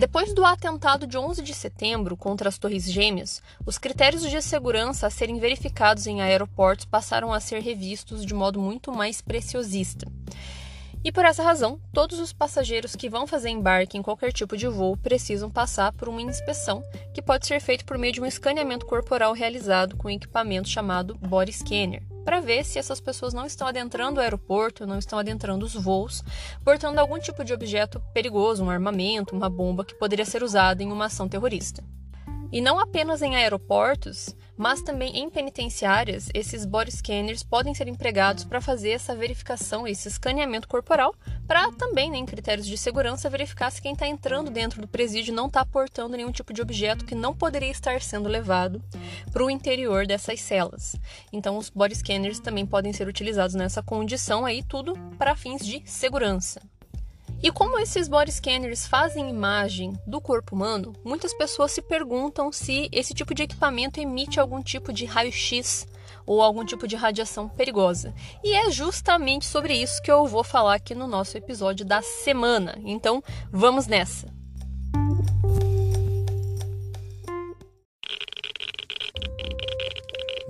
Depois do atentado de 11 de setembro contra as Torres Gêmeas, os critérios de segurança a serem verificados em aeroportos passaram a ser revistos de modo muito mais preciosista. E por essa razão, todos os passageiros que vão fazer embarque em qualquer tipo de voo precisam passar por uma inspeção, que pode ser feita por meio de um escaneamento corporal realizado com um equipamento chamado body scanner para ver se essas pessoas não estão adentrando o aeroporto, não estão adentrando os voos, portando algum tipo de objeto perigoso, um armamento, uma bomba que poderia ser usada em uma ação terrorista. E não apenas em aeroportos, mas também em penitenciárias, esses body scanners podem ser empregados para fazer essa verificação, esse escaneamento corporal, para também, né, em critérios de segurança, verificar se quem está entrando dentro do presídio não está portando nenhum tipo de objeto que não poderia estar sendo levado para o interior dessas celas. Então, os body scanners também podem ser utilizados nessa condição aí, tudo para fins de segurança. E como esses body scanners fazem imagem do corpo humano, muitas pessoas se perguntam se esse tipo de equipamento emite algum tipo de raio-x ou algum tipo de radiação perigosa. E é justamente sobre isso que eu vou falar aqui no nosso episódio da semana. Então, vamos nessa.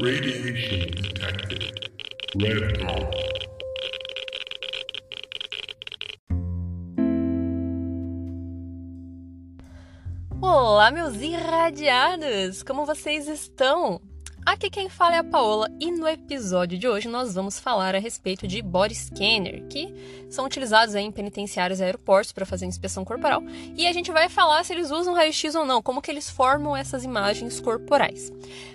Radiation detected. Red. Olá, meus irradiados! Como vocês estão? Aqui quem fala é a Paola e no episódio de hoje nós vamos falar a respeito de body scanner, que são utilizados em penitenciários e aeroportos para fazer inspeção corporal, e a gente vai falar se eles usam raio-x ou não, como que eles formam essas imagens corporais.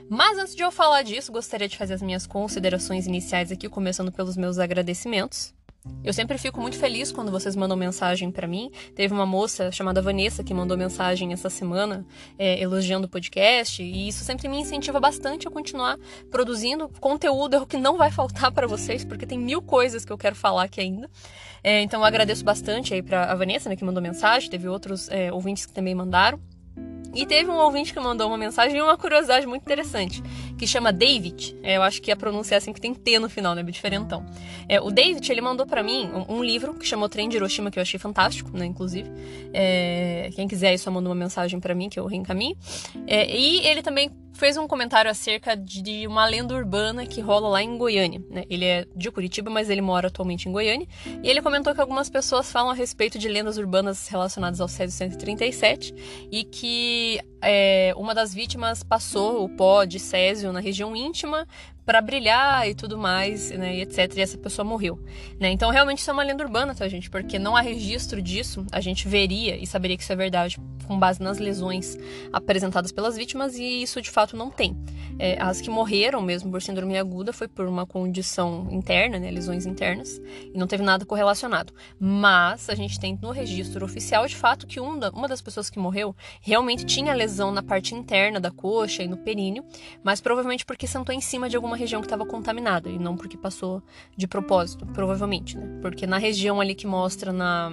Mas antes de eu falar disso, gostaria de fazer as minhas considerações iniciais aqui, começando pelos meus agradecimentos. Eu sempre fico muito feliz quando vocês mandam mensagem para mim. Teve uma moça chamada Vanessa que mandou mensagem essa semana é, elogiando o podcast e isso sempre me incentiva bastante a continuar produzindo conteúdo, é que não vai faltar para vocês, porque tem mil coisas que eu quero falar aqui ainda. É, então eu agradeço bastante aí para a Vanessa né, que mandou mensagem. Teve outros é, ouvintes que também mandaram. E teve um ouvinte que mandou uma mensagem e uma curiosidade muito interessante, que chama David. É, eu acho que a pronúncia é assim que tem T no final, né? Diferentão. É, o David, ele mandou para mim um, um, livro que chamou Trem de Hiroshima, que eu achei fantástico, né? Inclusive. É, quem quiser aí só manda uma mensagem para mim, que eu reencaminho. É, e ele também fez um comentário acerca de uma lenda urbana que rola lá em Goiânia. Né? Ele é de Curitiba, mas ele mora atualmente em Goiânia. E ele comentou que algumas pessoas falam a respeito de lendas urbanas relacionadas ao Césio 137 e que é, uma das vítimas passou o pó de Césio na região íntima para brilhar e tudo mais, né, e etc. E essa pessoa morreu, né? Então realmente isso é uma lenda urbana, tá, gente? Porque não há registro disso. A gente veria e saberia que isso é verdade com base nas lesões apresentadas pelas vítimas e isso de fato não tem. É, as que morreram mesmo por síndrome aguda foi por uma condição interna, né, lesões internas, e não teve nada correlacionado. Mas a gente tem no registro oficial de fato que uma das pessoas que morreu realmente tinha lesão na parte interna da coxa e no períneo, mas provavelmente porque sentou em cima de alguma uma região que estava contaminada e não porque passou de propósito, provavelmente, né? Porque na região ali que mostra na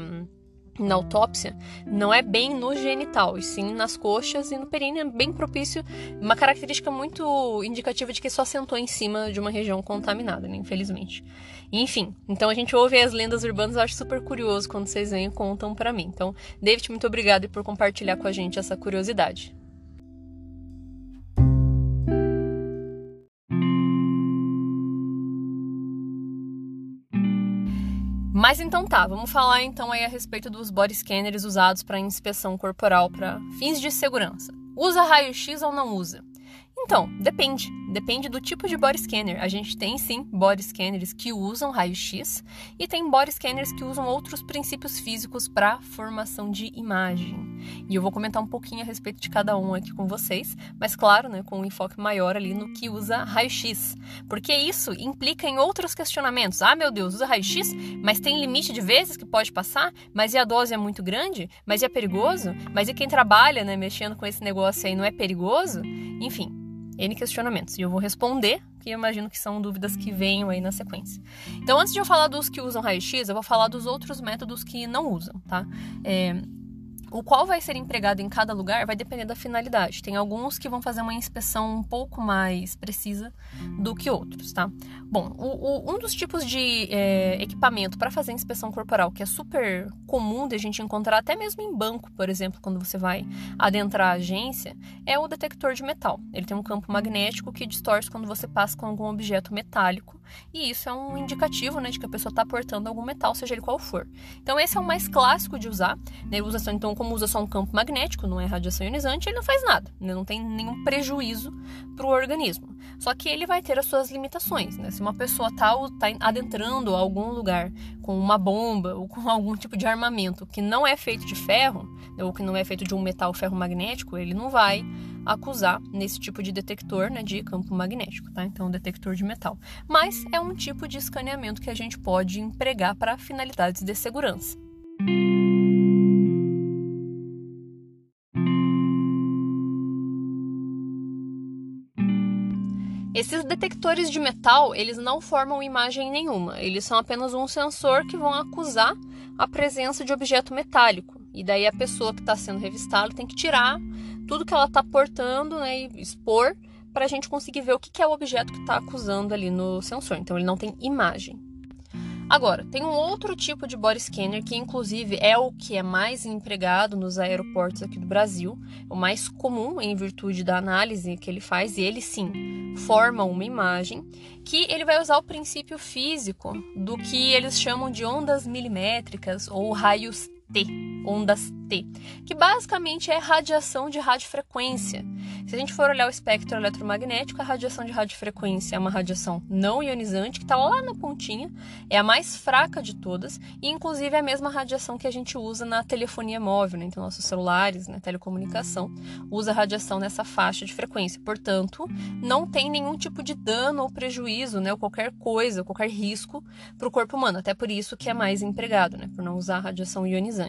na autópsia não é bem no genital, e sim nas coxas e no períneo, é bem propício, uma característica muito indicativa de que só sentou em cima de uma região contaminada, né, infelizmente. Enfim, então a gente ouve as lendas urbanas, eu acho super curioso quando vocês vêm e contam para mim. Então, David, muito obrigado por compartilhar com a gente essa curiosidade. Mas então tá, vamos falar então aí a respeito dos body scanners usados para inspeção corporal para fins de segurança. Usa raio-x ou não usa? Então, depende. Depende do tipo de body scanner. A gente tem sim body scanners que usam raio-x e tem body scanners que usam outros princípios físicos para formação de imagem. E eu vou comentar um pouquinho a respeito de cada um aqui com vocês, mas claro, né, com um enfoque maior ali no que usa raio-x. Porque isso implica em outros questionamentos. Ah, meu Deus, usa raio-x, mas tem limite de vezes que pode passar? Mas e a dose é muito grande? Mas e é perigoso? Mas e quem trabalha, né, mexendo com esse negócio aí não é perigoso? Enfim, N questionamentos. E eu vou responder, que imagino que são dúvidas que venham aí na sequência. Então, antes de eu falar dos que usam raio-x, eu vou falar dos outros métodos que não usam, tá? É, o qual vai ser empregado em cada lugar vai depender da finalidade. Tem alguns que vão fazer uma inspeção um pouco mais precisa do que outros, tá? Bom, o, o, um dos tipos de é, equipamento para fazer inspeção corporal que é super comum de a gente encontrar até mesmo em banco, por exemplo, quando você vai adentrar a agência, é o detector de metal. Ele tem um campo magnético que distorce quando você passa com algum objeto metálico e isso é um indicativo, né, de que a pessoa está portando algum metal, seja ele qual for. Então esse é o mais clássico de usar. Né? Usa então como usa só um campo magnético, não é radiação ionizante, ele não faz nada, né? não tem nenhum prejuízo para o organismo. Só que ele vai ter as suas limitações. Né? Se uma pessoa está tá adentrando algum lugar com uma bomba ou com algum tipo de armamento que não é feito de ferro, né? ou que não é feito de um metal ferro magnético, ele não vai acusar nesse tipo de detector né, de campo magnético, tá? Então, detector de metal. Mas é um tipo de escaneamento que a gente pode empregar para finalidades de segurança. Esses detectores de metal, eles não formam imagem nenhuma, eles são apenas um sensor que vão acusar a presença de objeto metálico. E daí a pessoa que está sendo revistada tem que tirar tudo que ela está portando né, e expor para a gente conseguir ver o que é o objeto que está acusando ali no sensor. Então ele não tem imagem. Agora, tem um outro tipo de body scanner que, inclusive, é o que é mais empregado nos aeroportos aqui do Brasil, o mais comum em virtude da análise que ele faz, e ele sim forma uma imagem, que ele vai usar o princípio físico do que eles chamam de ondas milimétricas ou raios T, ondas T, que basicamente é radiação de radiofrequência. Se a gente for olhar o espectro eletromagnético, a radiação de radiofrequência é uma radiação não ionizante, que está lá na pontinha, é a mais fraca de todas, e inclusive é a mesma radiação que a gente usa na telefonia móvel, né? então nossos celulares, né? telecomunicação, usa radiação nessa faixa de frequência. Portanto, não tem nenhum tipo de dano ou prejuízo, né? ou qualquer coisa, qualquer risco para o corpo humano. Até por isso que é mais empregado, né? por não usar radiação ionizante.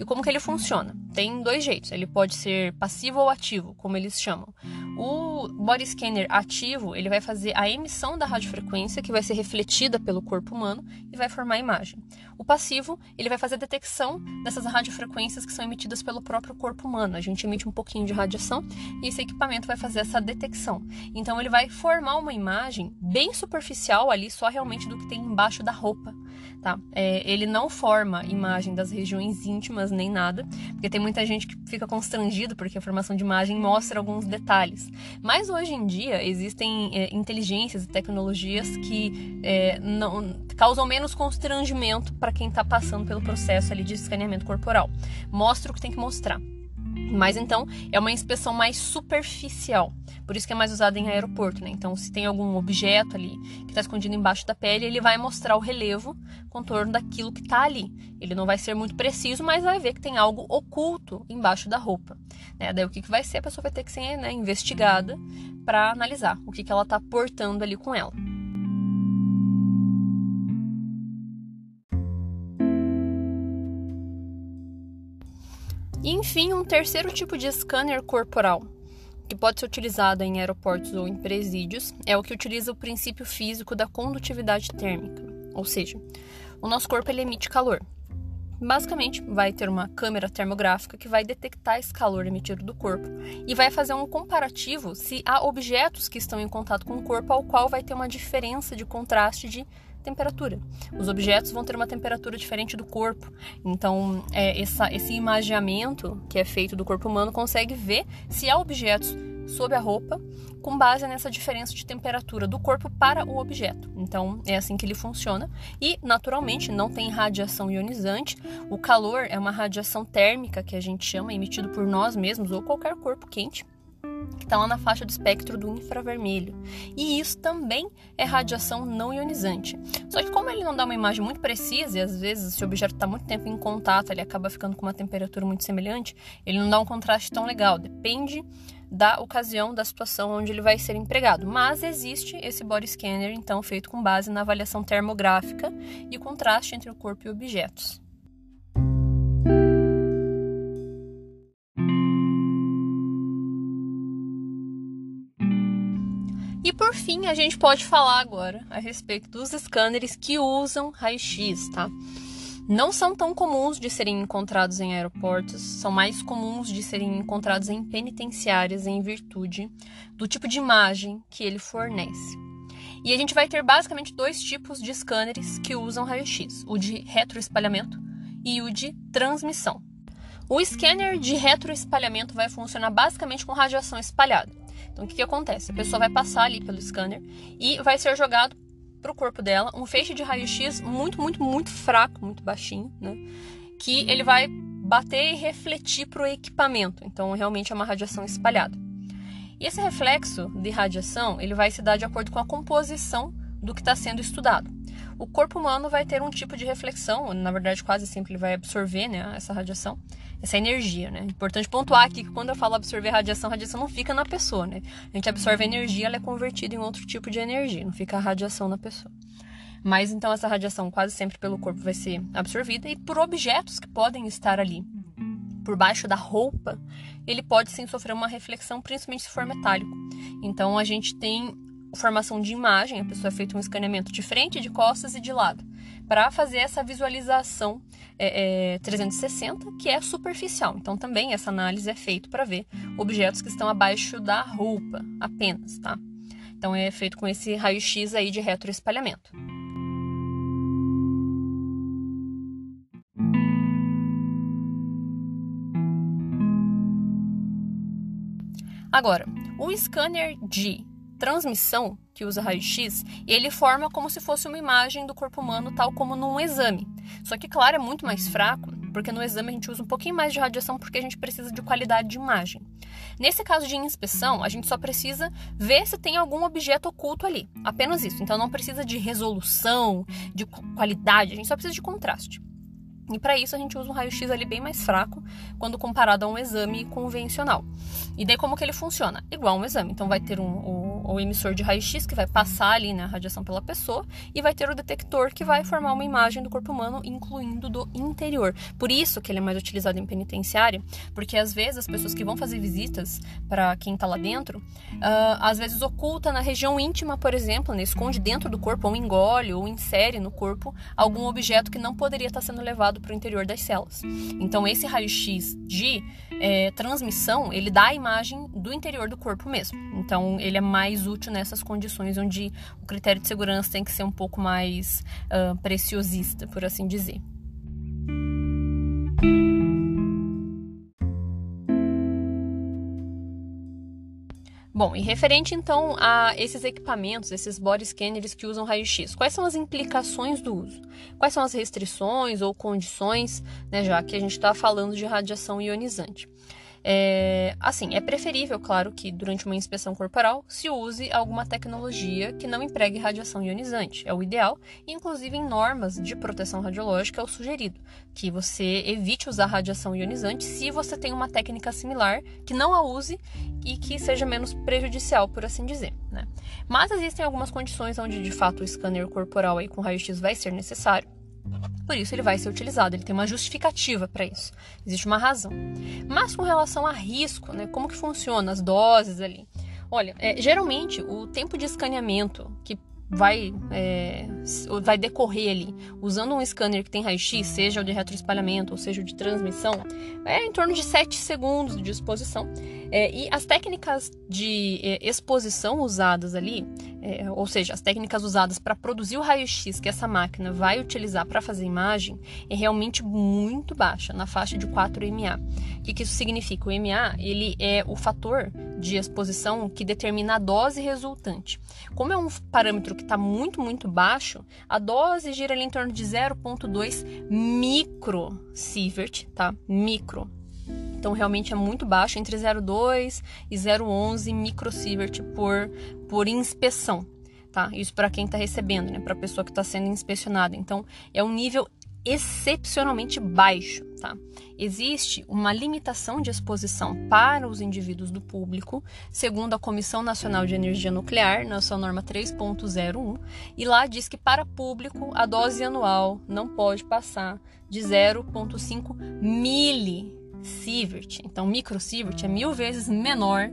E como que ele funciona? Tem dois jeitos. Ele pode ser passivo ou ativo, como eles chamam. O body scanner ativo, ele vai fazer a emissão da radiofrequência que vai ser refletida pelo corpo humano e vai formar a imagem. O passivo, ele vai fazer a detecção dessas radiofrequências que são emitidas pelo próprio corpo humano. A gente emite um pouquinho de radiação e esse equipamento vai fazer essa detecção. Então ele vai formar uma imagem bem superficial ali, só realmente do que tem embaixo da roupa tá? É, ele não forma imagem das regiões íntimas nem nada, porque tem muita gente que fica constrangido porque a formação de imagem mostra alguns detalhes. Mas hoje em dia existem é, inteligências e tecnologias que é, não causam menos constrangimento para quem está passando pelo processo ali de escaneamento corporal. Mostra o que tem que mostrar. Mas então é uma inspeção mais superficial. Por isso que é mais usada em aeroporto, né? Então, se tem algum objeto ali que está escondido embaixo da pele, ele vai mostrar o relevo, contorno daquilo que está ali. Ele não vai ser muito preciso, mas vai ver que tem algo oculto embaixo da roupa. Né? Daí o que, que vai ser? A pessoa vai ter que ser né, investigada para analisar o que, que ela está portando ali com ela. E, enfim, um terceiro tipo de scanner corporal, que pode ser utilizado em aeroportos ou em presídios, é o que utiliza o princípio físico da condutividade térmica, ou seja, o nosso corpo emite calor. Basicamente, vai ter uma câmera termográfica que vai detectar esse calor emitido do corpo e vai fazer um comparativo se há objetos que estão em contato com o corpo ao qual vai ter uma diferença de contraste de temperatura. Os objetos vão ter uma temperatura diferente do corpo. Então, é, essa, esse imageamento que é feito do corpo humano consegue ver se há objetos sob a roupa com base nessa diferença de temperatura do corpo para o objeto. Então, é assim que ele funciona. E, naturalmente, não tem radiação ionizante. O calor é uma radiação térmica que a gente chama, emitido por nós mesmos ou qualquer corpo quente que está lá na faixa do espectro do infravermelho. E isso também é radiação não ionizante. Só que como ele não dá uma imagem muito precisa e às vezes se o objeto está muito tempo em contato, ele acaba ficando com uma temperatura muito semelhante, ele não dá um contraste tão legal. Depende da ocasião, da situação onde ele vai ser empregado. Mas existe esse body scanner, então, feito com base na avaliação termográfica e contraste entre o corpo e objetos. Por fim, a gente pode falar agora a respeito dos scanners que usam raio-x, tá? não são tão comuns de serem encontrados em aeroportos, são mais comuns de serem encontrados em penitenciárias em virtude do tipo de imagem que ele fornece. E a gente vai ter basicamente dois tipos de scanners que usam raio-x: o de retroespalhamento e o de transmissão. O scanner de retroespalhamento vai funcionar basicamente com radiação espalhada. Então, o que, que acontece? A pessoa vai passar ali pelo scanner e vai ser jogado para o corpo dela um feixe de raio-x muito, muito, muito fraco, muito baixinho, né? Que ele vai bater e refletir para o equipamento. Então, realmente é uma radiação espalhada. E esse reflexo de radiação ele vai se dar de acordo com a composição do que está sendo estudado. O corpo humano vai ter um tipo de reflexão, na verdade, quase sempre ele vai absorver né, essa radiação, essa energia. Né? Importante pontuar aqui que quando eu falo absorver radiação, a radiação não fica na pessoa. Né? A gente absorve a energia, ela é convertida em outro tipo de energia, não fica a radiação na pessoa. Mas então essa radiação quase sempre pelo corpo vai ser absorvida e por objetos que podem estar ali por baixo da roupa, ele pode sim sofrer uma reflexão, principalmente se for metálico. Então a gente tem formação de imagem, a pessoa é feito um escaneamento de frente, de costas e de lado, para fazer essa visualização é, é, 360, que é superficial. Então também essa análise é feita para ver objetos que estão abaixo da roupa, apenas, tá? Então é feito com esse raio-x aí de retroespalhamento. Agora, o scanner de transmissão, que usa raio-x, ele forma como se fosse uma imagem do corpo humano, tal como num exame. Só que, claro, é muito mais fraco, porque no exame a gente usa um pouquinho mais de radiação porque a gente precisa de qualidade de imagem. Nesse caso de inspeção, a gente só precisa ver se tem algum objeto oculto ali. Apenas isso. Então não precisa de resolução, de qualidade, a gente só precisa de contraste. E para isso a gente usa um raio-x ali bem mais fraco quando comparado a um exame convencional. E daí como que ele funciona? Igual um exame. Então vai ter um, o, o emissor de raio-x que vai passar ali na né, radiação pela pessoa e vai ter o detector que vai formar uma imagem do corpo humano, incluindo do interior. Por isso que ele é mais utilizado em penitenciária, porque às vezes as pessoas que vão fazer visitas para quem está lá dentro, uh, às vezes oculta na região íntima, por exemplo, né, esconde dentro do corpo, ou engole, ou insere no corpo algum objeto que não poderia estar sendo levado para o interior das células. Então, esse raio-x de é, transmissão, ele dá a imagem do interior do corpo mesmo. Então, ele é mais útil nessas condições onde o critério de segurança tem que ser um pouco mais uh, preciosista, por assim dizer. Bom, e referente então a esses equipamentos, esses body scanners que usam raio-x, quais são as implicações do uso? Quais são as restrições ou condições, né, já que a gente está falando de radiação ionizante? É, assim, é preferível, claro, que durante uma inspeção corporal se use alguma tecnologia que não empregue radiação ionizante. É o ideal, e inclusive em normas de proteção radiológica é o sugerido que você evite usar radiação ionizante se você tem uma técnica similar que não a use e que seja menos prejudicial, por assim dizer. Né? Mas existem algumas condições onde de fato o scanner corporal aí com raio-x vai ser necessário. Por isso ele vai ser utilizado, ele tem uma justificativa para isso. Existe uma razão. Mas com relação a risco, né, como que funciona as doses ali? Olha, é, geralmente o tempo de escaneamento que vai, é, vai decorrer ali usando um scanner que tem raio-x, seja o de retroespalhamento ou seja o de transmissão, é em torno de 7 segundos de exposição. É, e as técnicas de é, exposição usadas ali, é, ou seja, as técnicas usadas para produzir o raio-x que essa máquina vai utilizar para fazer imagem, é realmente muito baixa, na faixa de 4 MA. O que, que isso significa? O MA ele é o fator de exposição que determina a dose resultante. Como é um parâmetro que está muito, muito baixo, a dose gira ali em torno de 0,2 microsievert, tá? Micro. Então realmente é muito baixo, entre 0,2 e 0,11 microsievert por, por inspeção. Tá? Isso para quem está recebendo, né? para a pessoa que está sendo inspecionada. Então, é um nível excepcionalmente baixo. Tá? Existe uma limitação de exposição para os indivíduos do público, segundo a Comissão Nacional de Energia Nuclear, na sua norma 3.01, e lá diz que para público a dose anual não pode passar de 0,5 milisievert. Então, microsievert é mil vezes menor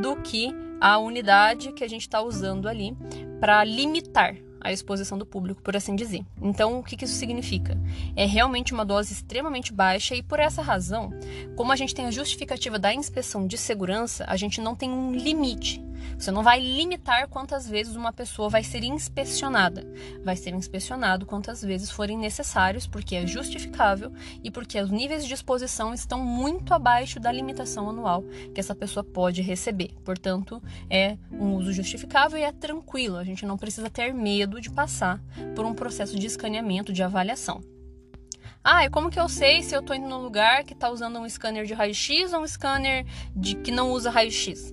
do que a unidade que a gente está usando ali para limitar à exposição do público, por assim dizer. Então, o que, isso significa? É realmente uma dose extremamente baixa e por essa razão, como a gente tem a justificativa da inspeção de segurança, a gente não tem um limite você não vai limitar quantas vezes uma pessoa vai ser inspecionada. Vai ser inspecionado quantas vezes forem necessários, porque é justificável e porque os níveis de exposição estão muito abaixo da limitação anual que essa pessoa pode receber. Portanto, é um uso justificável e é tranquilo. A gente não precisa ter medo de passar por um processo de escaneamento, de avaliação. Ah, e como que eu sei se eu estou indo num lugar que está usando um scanner de raio-x ou um scanner de que não usa raio-x?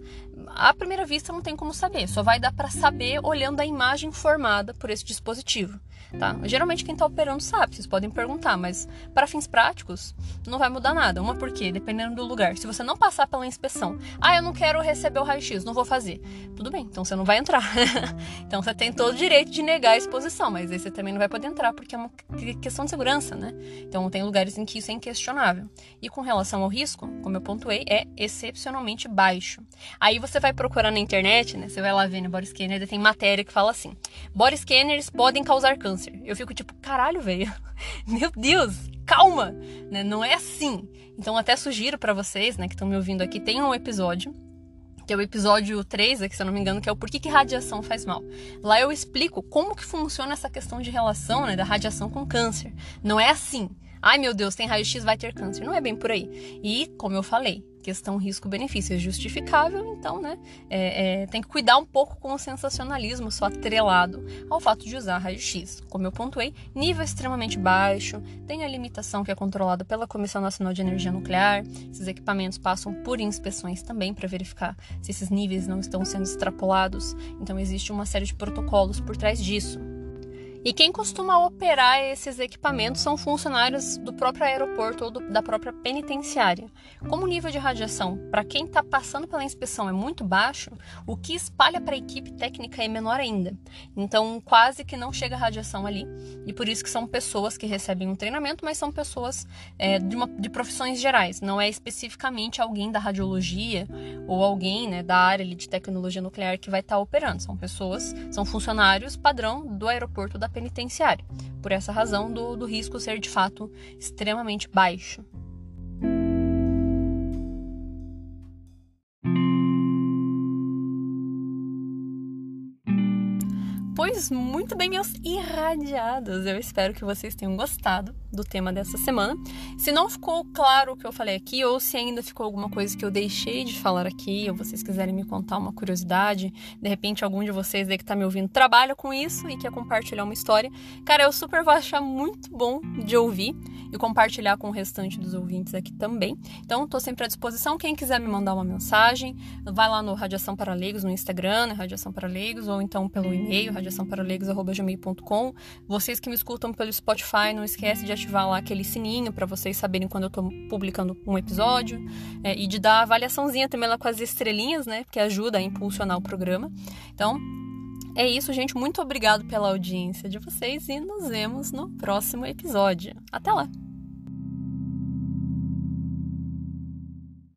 À primeira vista não tem como saber, só vai dar para saber olhando a imagem formada por esse dispositivo. Tá? Geralmente quem está operando sabe, vocês podem perguntar, mas para fins práticos não vai mudar nada. Uma porque, dependendo do lugar, se você não passar pela inspeção, ah, eu não quero receber o raio-x, não vou fazer. Tudo bem, então você não vai entrar. então você tem todo o direito de negar a exposição, mas aí você também não vai poder entrar porque é uma questão de segurança, né? Então tem lugares em que isso é inquestionável. E com relação ao risco, como eu pontuei, é excepcionalmente baixo. Aí você vai procurar na internet, né? Você vai lá ver no body scanner, tem matéria que fala assim: body scanners podem causar câncer câncer. Eu fico tipo, caralho, velho. Meu Deus, calma, né? Não é assim. Então até sugiro para vocês, né, que estão me ouvindo aqui, tem um episódio que é o episódio 3, aqui, se eu não me engano, que é o porquê que radiação faz mal. Lá eu explico como que funciona essa questão de relação, né, da radiação com câncer. Não é assim. Ai meu Deus, tem raio-x, vai ter câncer. Não é bem por aí. E, como eu falei, questão risco-benefício é justificável, então, né, é, é, tem que cuidar um pouco com o sensacionalismo só atrelado ao fato de usar raio-x. Como eu pontuei, nível extremamente baixo, tem a limitação que é controlada pela Comissão Nacional de Energia Nuclear, esses equipamentos passam por inspeções também para verificar se esses níveis não estão sendo extrapolados, então existe uma série de protocolos por trás disso. E quem costuma operar esses equipamentos são funcionários do próprio aeroporto ou do, da própria penitenciária. Como o nível de radiação para quem está passando pela inspeção é muito baixo, o que espalha para a equipe técnica é menor ainda. Então, quase que não chega radiação ali. E por isso que são pessoas que recebem um treinamento, mas são pessoas é, de, uma, de profissões gerais. Não é especificamente alguém da radiologia ou alguém né, da área de tecnologia nuclear que vai estar tá operando. São pessoas, são funcionários padrão do aeroporto da penitenciária, por essa razão do, do risco ser de fato extremamente baixo. Pois muito bem, meus irradiados. Eu espero que vocês tenham gostado do tema dessa semana. Se não ficou claro o que eu falei aqui, ou se ainda ficou alguma coisa que eu deixei de falar aqui, ou vocês quiserem me contar uma curiosidade, de repente algum de vocês aí que tá me ouvindo trabalha com isso e quer compartilhar uma história, cara, eu super vou achar muito bom de ouvir e compartilhar com o restante dos ouvintes aqui também. Então, tô sempre à disposição. Quem quiser me mandar uma mensagem, vai lá no Radiação para Leigos no Instagram, né, Radiação para Leigos, ou então pelo e-mail, radiaçãoparaleigos.gmail.com. Vocês que me escutam pelo Spotify, não esquece de ativar lá aquele sininho para vocês saberem quando eu tô publicando um episódio é, e de dar avaliaçãozinha também lá com as estrelinhas, né? Que ajuda a impulsionar o programa. Então, é isso, gente. Muito obrigado pela audiência de vocês e nos vemos no próximo episódio. Até lá!